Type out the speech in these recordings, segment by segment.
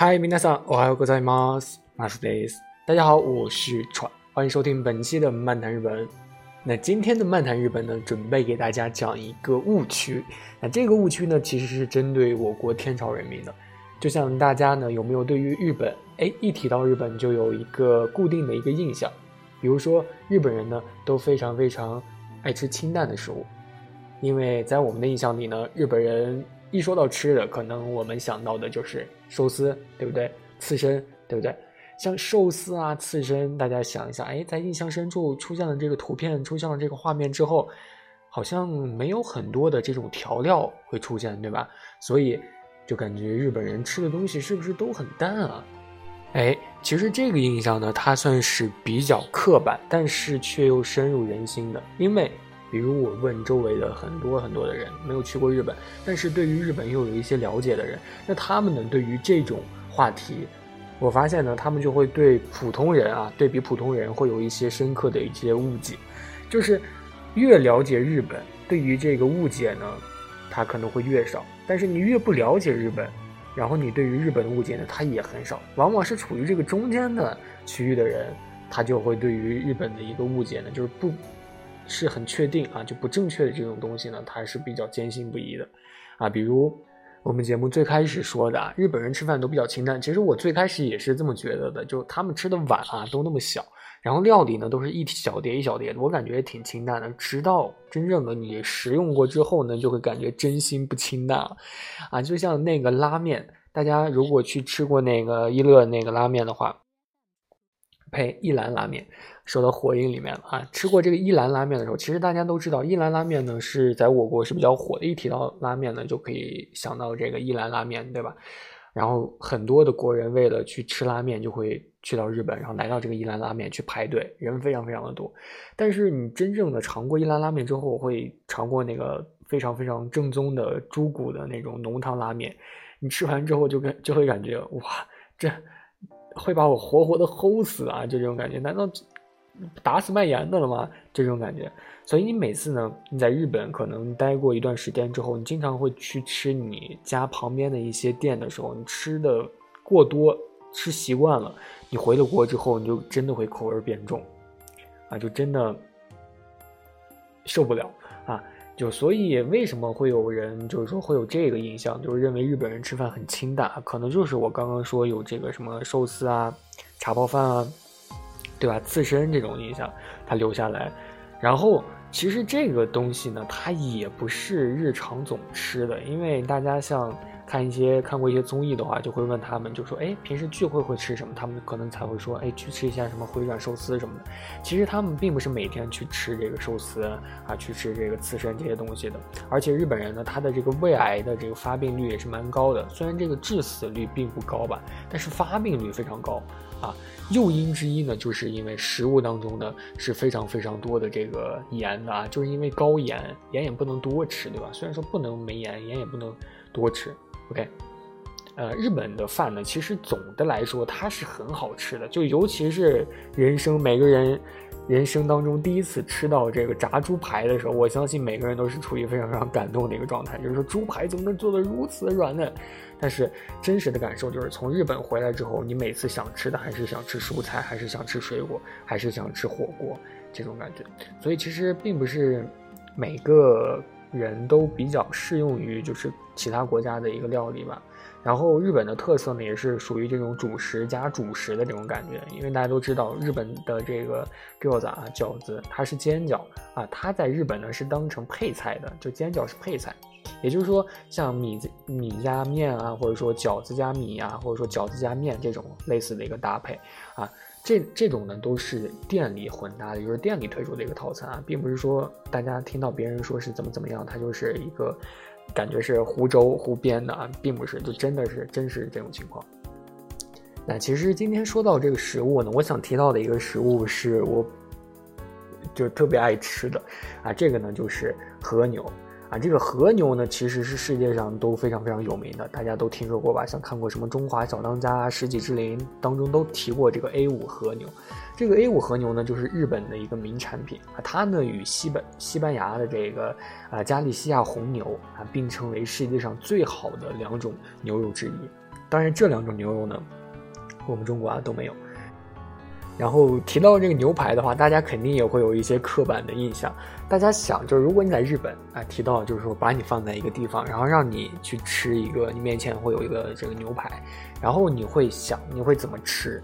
嗨，皆さん、おはようございます。マスです。大家好，我是川，欢迎收听本期的漫谈日本。那今天的漫谈日本呢，准备给大家讲一个误区。那这个误区呢，其实是针对我国天朝人民的。就像大家呢，有没有对于日本，哎，一提到日本就有一个固定的一个印象？比如说，日本人呢都非常非常爱吃清淡的食物，因为在我们的印象里呢，日本人。一说到吃的，可能我们想到的就是 寿司，对不对？刺身，对不对？像寿司啊、刺身，大家想一下，哎，在印象深处出现了这个图片，出现了这个画面之后，好像没有很多的这种调料会出现，对吧？所以就感觉日本人吃的东西是不是都很淡啊？哎，其实这个印象呢，它算是比较刻板，但是却又深入人心的，因为。比如我问周围的很多很多的人，没有去过日本，但是对于日本又有一些了解的人，那他们呢对于这种话题，我发现呢，他们就会对普通人啊，对比普通人会有一些深刻的一些误解，就是越了解日本，对于这个误解呢，他可能会越少，但是你越不了解日本，然后你对于日本的误解呢，他也很少，往往是处于这个中间的区域的人，他就会对于日本的一个误解呢，就是不。是很确定啊，就不正确的这种东西呢，他是比较坚信不疑的，啊，比如我们节目最开始说的啊，日本人吃饭都比较清淡，其实我最开始也是这么觉得的，就他们吃的碗啊都那么小，然后料理呢都是一小碟一小碟的，我感觉也挺清淡的，直到真正的你食用过之后呢，就会感觉真心不清淡啊，啊，就像那个拉面，大家如果去吃过那个一乐那个拉面的话。呸！一兰拉面说到火影里面了啊！吃过这个一兰拉面的时候，其实大家都知道，一兰拉面呢是在我国是比较火的。一提到拉面呢，就可以想到这个一兰拉面，对吧？然后很多的国人为了去吃拉面，就会去到日本，然后来到这个一兰拉面去排队，人非常非常的多。但是你真正的尝过一兰拉面之后，会尝过那个非常非常正宗的猪骨的那种浓汤拉面，你吃完之后就跟就会感觉哇，这。会把我活活的齁死啊！就这种感觉，难道打死卖盐的了吗？这种感觉。所以你每次呢，你在日本可能待过一段时间之后，你经常会去吃你家旁边的一些店的时候，你吃的过多，吃习惯了，你回了国之后，你就真的会口味变重，啊，就真的受不了啊。就所以为什么会有人就是说会有这个印象，就是认为日本人吃饭很清淡，可能就是我刚刚说有这个什么寿司啊、茶泡饭啊，对吧？刺身这种印象它留下来，然后其实这个东西呢，它也不是日常总吃的，因为大家像。看一些看过一些综艺的话，就会问他们，就说，哎，平时聚会会吃什么？他们可能才会说，哎，去吃一下什么回转寿司什么的。其实他们并不是每天去吃这个寿司啊，去吃这个刺身这些东西的。而且日本人呢，他的这个胃癌的这个发病率也是蛮高的。虽然这个致死率并不高吧，但是发病率非常高啊。诱因之一呢，就是因为食物当中呢是非常非常多的这个盐的啊，就是因为高盐，盐也不能多吃，对吧？虽然说不能没盐，盐也不能多吃。OK，呃，日本的饭呢，其实总的来说它是很好吃的，就尤其是人生每个人人生当中第一次吃到这个炸猪排的时候，我相信每个人都是处于非常非常感动的一个状态，就是说猪排怎么能做的如此软嫩？但是真实的感受就是从日本回来之后，你每次想吃的还是想吃蔬菜，还是想吃水果，还是想吃火锅这种感觉。所以其实并不是每个。人都比较适用于就是其他国家的一个料理吧，然后日本的特色呢也是属于这种主食加主食的这种感觉，因为大家都知道日本的这个饺子啊饺子它是煎饺啊，它在日本呢是当成配菜的，就煎饺是配菜，也就是说像米米加面啊，或者说饺子加米啊，或者说饺子加面这种类似的一个搭配啊。这这种呢都是店里混搭的，就是店里推出的一个套餐啊，并不是说大家听到别人说是怎么怎么样，它就是一个感觉是湖州湖边的啊，并不是，就真的是真实这种情况。那其实今天说到这个食物呢，我想提到的一个食物是我就特别爱吃的啊，这个呢就是和牛啊。这个和牛呢，其实是世界上都非常非常有名的，大家都听说过吧？像看过什么《中华小当家》《世纪之灵》当中都提过这个 A 五和牛。这个 A 五和牛呢，就是日本的一个名产品啊，它呢与西本西班牙的这个啊加利西亚红牛啊并称为世界上最好的两种牛肉之一。当然，这两种牛肉呢。我们中国啊都没有。然后提到这个牛排的话，大家肯定也会有一些刻板的印象。大家想，就是如果你在日本啊，提到就是说把你放在一个地方，然后让你去吃一个，你面前会有一个这个牛排，然后你会想你会怎么吃？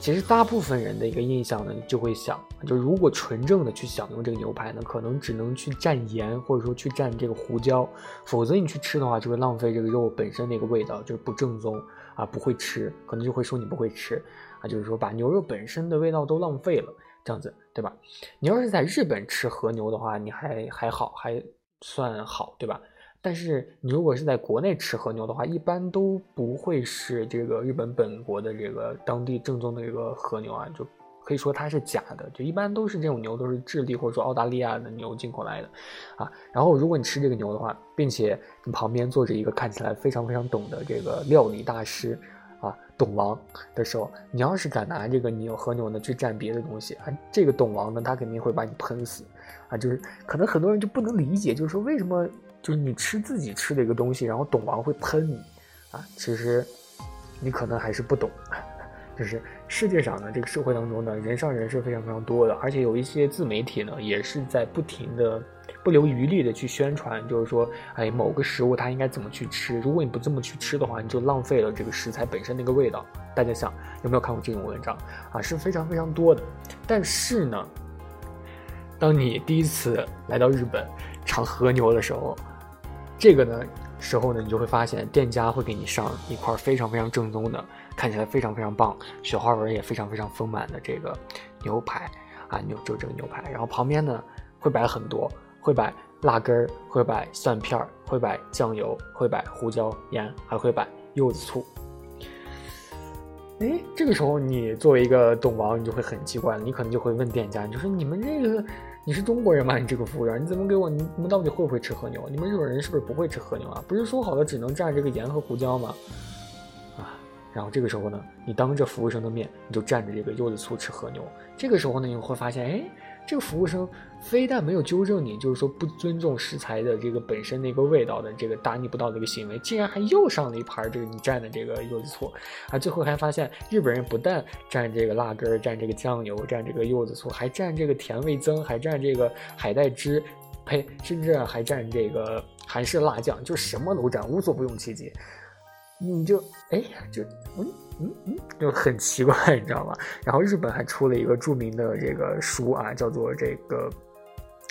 其实大部分人的一个印象呢，就会想，就如果纯正的去享用这个牛排呢，可能只能去蘸盐，或者说去蘸这个胡椒，否则你去吃的话，就会浪费这个肉本身的一个味道，就是不正宗。啊，不会吃，可能就会说你不会吃，啊，就是说把牛肉本身的味道都浪费了，这样子，对吧？你要是在日本吃和牛的话，你还还好，还算好，对吧？但是你如果是在国内吃和牛的话，一般都不会是这个日本本国的这个当地正宗的一个和牛啊，就。可以说它是假的，就一般都是这种牛都是智利或者说澳大利亚的牛进口来的，啊，然后如果你吃这个牛的话，并且你旁边坐着一个看起来非常非常懂的这个料理大师，啊，董王的时候，你要是敢拿这个牛和牛呢去蘸别的东西，啊，这个董王呢他肯定会把你喷死，啊，就是可能很多人就不能理解，就是说为什么就是你吃自己吃的一个东西，然后董王会喷你，啊，其实你可能还是不懂。就是世界上呢，这个社会当中呢，人上人是非常非常多的，而且有一些自媒体呢，也是在不停的、不留余力的去宣传，就是说，哎，某个食物它应该怎么去吃，如果你不这么去吃的话，你就浪费了这个食材本身那个味道。大家想有没有看过这种文章啊？是非常非常多的。但是呢，当你第一次来到日本尝和牛的时候，这个呢时候呢，你就会发现店家会给你上一块非常非常正宗的。看起来非常非常棒，雪花纹也非常非常丰满的这个牛排啊，牛就这个牛排，然后旁边呢会摆很多，会摆辣根儿，会摆蒜片儿，会摆酱油，会摆胡椒盐，还会摆柚子醋。哎，这个时候你作为一个懂王，你就会很奇怪了，你可能就会问店家，你就说你们这个你是中国人吗？你这个服务员，你怎么给我？你们到底会不会吃和牛？你们日本人是不是不会吃和牛啊？不是说好了只能蘸这个盐和胡椒吗？啊然后这个时候呢，你当着服务生的面，你就蘸着这个柚子醋吃和牛。这个时候呢，你会发现，哎，这个服务生非但没有纠正你，就是说不尊重食材的这个本身的一个味道的这个大逆不道的一个行为，竟然还又上了一盘这个你蘸的这个柚子醋。啊，最后还发现日本人不但蘸这个辣根，蘸这个酱油，蘸这个柚子醋，还蘸这个甜味增，还蘸这个海带汁，呸，甚至还蘸这个韩式辣酱，就什么都蘸，无所不用其极。你就哎，就嗯嗯嗯，就很奇怪，你知道吗？然后日本还出了一个著名的这个书啊，叫做这个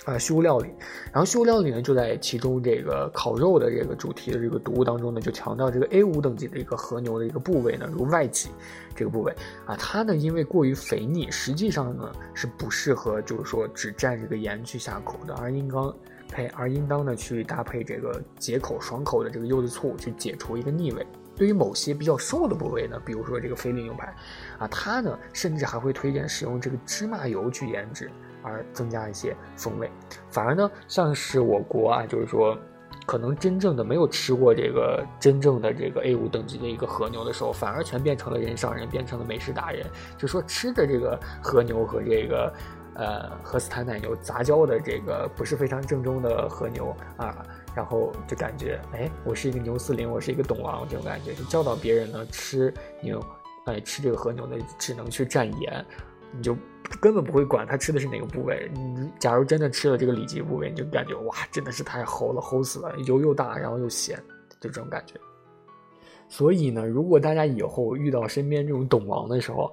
啊修料理。然后修料理呢，就在其中这个烤肉的这个主题的这个读物当中呢，就强调这个 A 五等级的一个和牛的一个部位呢，如外脊这个部位啊，它呢因为过于肥腻，实际上呢是不适合就是说只蘸这个盐去下口的，而应当。配而应当呢去搭配这个解口爽口的这个柚子醋去解除一个腻味。对于某些比较瘦的部位呢，比如说这个菲力牛排，啊，它呢甚至还会推荐使用这个芝麻油去腌制，而增加一些风味。反而呢，像是我国啊，就是说可能真正的没有吃过这个真正的这个 A 五等级的一个和牛的时候，反而全变成了人上人，变成了美食达人，就说吃的这个和牛和这个。呃，和斯坦奶牛杂交的这个不是非常正宗的和牛啊，然后就感觉，哎，我是一个牛司令，我是一个董王这种感觉，就教导别人呢吃牛，哎，吃这个和牛呢只能去蘸盐，你就根本不会管他吃的是哪个部位。你假如真的吃了这个里脊部位，你就感觉哇，真的是太齁了，齁死了，油又大，然后又咸，就这种感觉。所以呢，如果大家以后遇到身边这种董王的时候，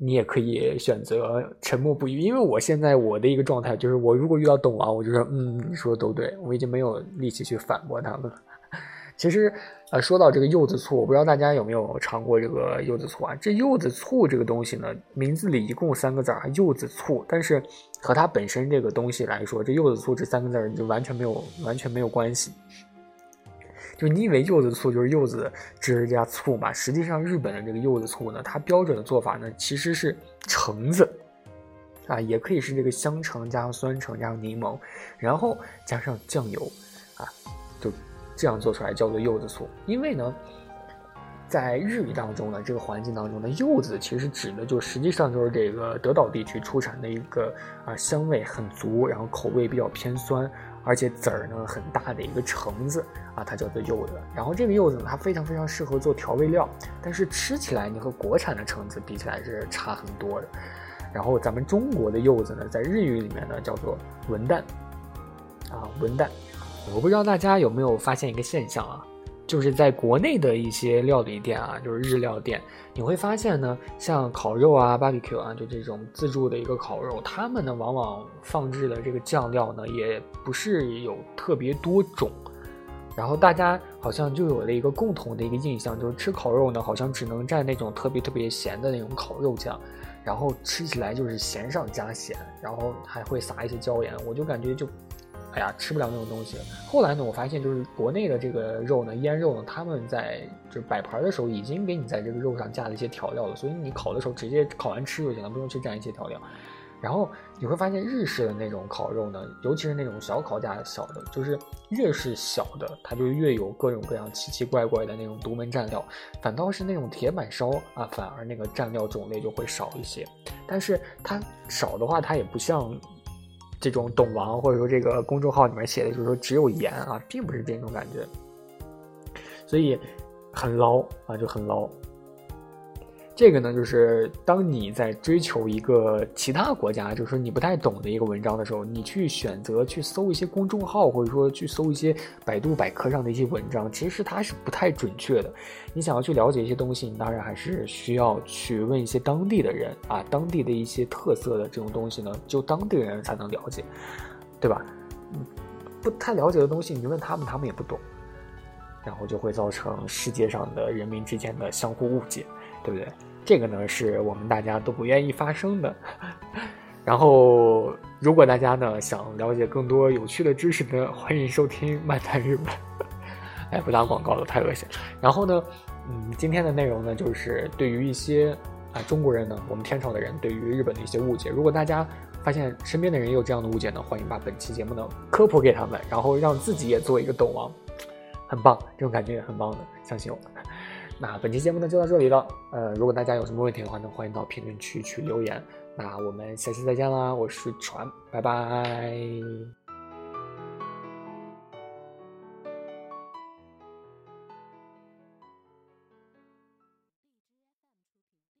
你也可以选择沉默不语，因为我现在我的一个状态就是，我如果遇到董王，我就说，嗯，你说的都对，我已经没有力气去反驳他们。其实，呃，说到这个柚子醋，我不知道大家有没有尝过这个柚子醋啊？这柚子醋这个东西呢，名字里一共三个字儿，柚子醋，但是和它本身这个东西来说，这柚子醋这三个字儿就完全没有完全没有关系。就你以为柚子醋就是柚子汁加醋嘛？实际上，日本的这个柚子醋呢，它标准的做法呢，其实是橙子啊，也可以是这个香橙加上酸橙加上柠檬，然后加上酱油啊，就这样做出来叫做柚子醋。因为呢，在日语当中呢，这个环境当中呢，柚子其实指的就实际上就是这个德岛地区出产的一个啊香味很足，然后口味比较偏酸。而且籽儿呢很大的一个橙子啊，它叫做柚子。然后这个柚子呢，它非常非常适合做调味料，但是吃起来你和国产的橙子比起来是差很多的。然后咱们中国的柚子呢，在日语里面呢叫做文旦啊，文旦。我不知道大家有没有发现一个现象啊？就是在国内的一些料理店啊，就是日料店，你会发现呢，像烤肉啊、barbecue 啊，就这种自助的一个烤肉，他们呢往往放置的这个酱料呢，也不是有特别多种，然后大家好像就有了一个共同的一个印象，就是吃烤肉呢，好像只能蘸那种特别特别咸的那种烤肉酱，然后吃起来就是咸上加咸，然后还会撒一些椒盐，我就感觉就。哎呀，吃不了那种东西。后来呢，我发现就是国内的这个肉呢，腌肉呢，他们在就摆盘的时候已经给你在这个肉上加了一些调料了，所以你烤的时候直接烤完吃就行了，不用去蘸一些调料。然后你会发现日式的那种烤肉呢，尤其是那种小烤架小的，就是越是小的，它就越有各种各样奇奇怪怪的那种独门蘸料。反倒是那种铁板烧啊，反而那个蘸料种类就会少一些。但是它少的话，它也不像。这种懂王或者说这个公众号里面写的就是说只有盐啊，并不是这种感觉，所以很捞啊，就很捞。这个呢，就是当你在追求一个其他国家，就是你不太懂的一个文章的时候，你去选择去搜一些公众号，或者说去搜一些百度百科上的一些文章，其实它是不太准确的。你想要去了解一些东西，你当然还是需要去问一些当地的人啊，当地的一些特色的这种东西呢，就当地人才能了解，对吧？嗯不太了解的东西，你问他们，他们也不懂，然后就会造成世界上的人民之间的相互误解，对不对？这个呢是我们大家都不愿意发生的。然后，如果大家呢想了解更多有趣的知识呢，欢迎收听《漫谈日本》。哎，不打广告了，太恶心。然后呢，嗯，今天的内容呢就是对于一些啊中国人呢，我们天朝的人对于日本的一些误解。如果大家发现身边的人也有这样的误解呢，欢迎把本期节目呢科普给他们，然后让自己也做一个懂王，很棒，这种感觉也很棒的，相信我。那本期节目呢就到这里了，呃，如果大家有什么问题的话呢，欢迎到评论区去留言。那我们下期再见啦，我是船，拜拜。